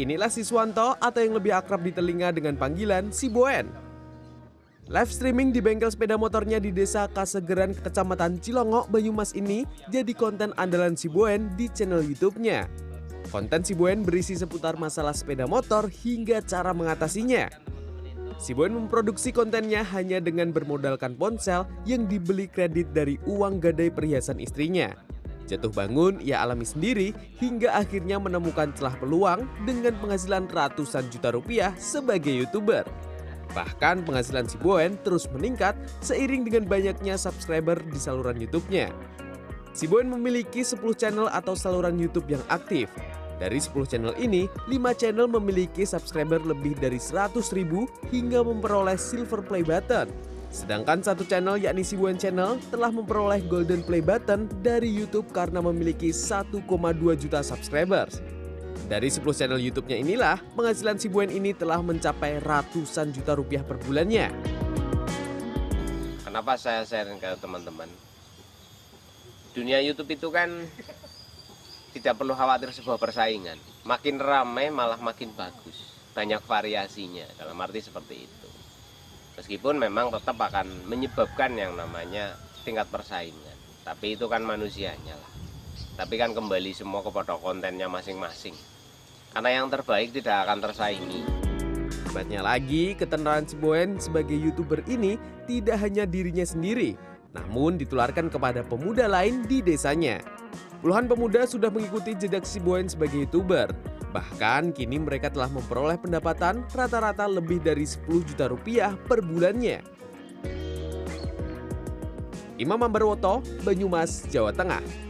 Inilah Siswanto atau yang lebih akrab di telinga dengan panggilan Si Boen. Live streaming di bengkel sepeda motornya di desa Kasegeran, Kecamatan Cilongok, Banyumas ini jadi konten andalan Si Boen di channel YouTube-nya. Konten Si Boen berisi seputar masalah sepeda motor hingga cara mengatasinya. Si Boen memproduksi kontennya hanya dengan bermodalkan ponsel yang dibeli kredit dari uang gadai perhiasan istrinya. Jatuh bangun ia alami sendiri hingga akhirnya menemukan celah peluang dengan penghasilan ratusan juta rupiah sebagai YouTuber. Bahkan penghasilan si Boen terus meningkat seiring dengan banyaknya subscriber di saluran YouTube-nya. Si Boen memiliki 10 channel atau saluran YouTube yang aktif. Dari 10 channel ini, 5 channel memiliki subscriber lebih dari 100 ribu hingga memperoleh silver play button Sedangkan satu channel yakni Sibuan Channel telah memperoleh Golden Play Button dari YouTube karena memiliki 1,2 juta subscribers. Dari 10 channel YouTube-nya inilah, penghasilan Sibuan ini telah mencapai ratusan juta rupiah per bulannya. Kenapa saya share ke teman-teman? Dunia YouTube itu kan tidak perlu khawatir sebuah persaingan. Makin ramai malah makin bagus. Banyak variasinya, dalam arti seperti itu meskipun memang tetap akan menyebabkan yang namanya tingkat persaingan. Tapi itu kan manusianya lah. Tapi kan kembali semua kepada kontennya masing-masing. Karena yang terbaik tidak akan tersaingi. Hebatnya lagi, ketenaran Ciboen sebagai YouTuber ini tidak hanya dirinya sendiri, namun ditularkan kepada pemuda lain di desanya. Puluhan pemuda sudah mengikuti jejak Ciboen sebagai YouTuber, Bahkan kini mereka telah memperoleh pendapatan rata-rata lebih dari 10 juta rupiah per bulannya. Imam Ambarwoto, Banyumas, Jawa Tengah.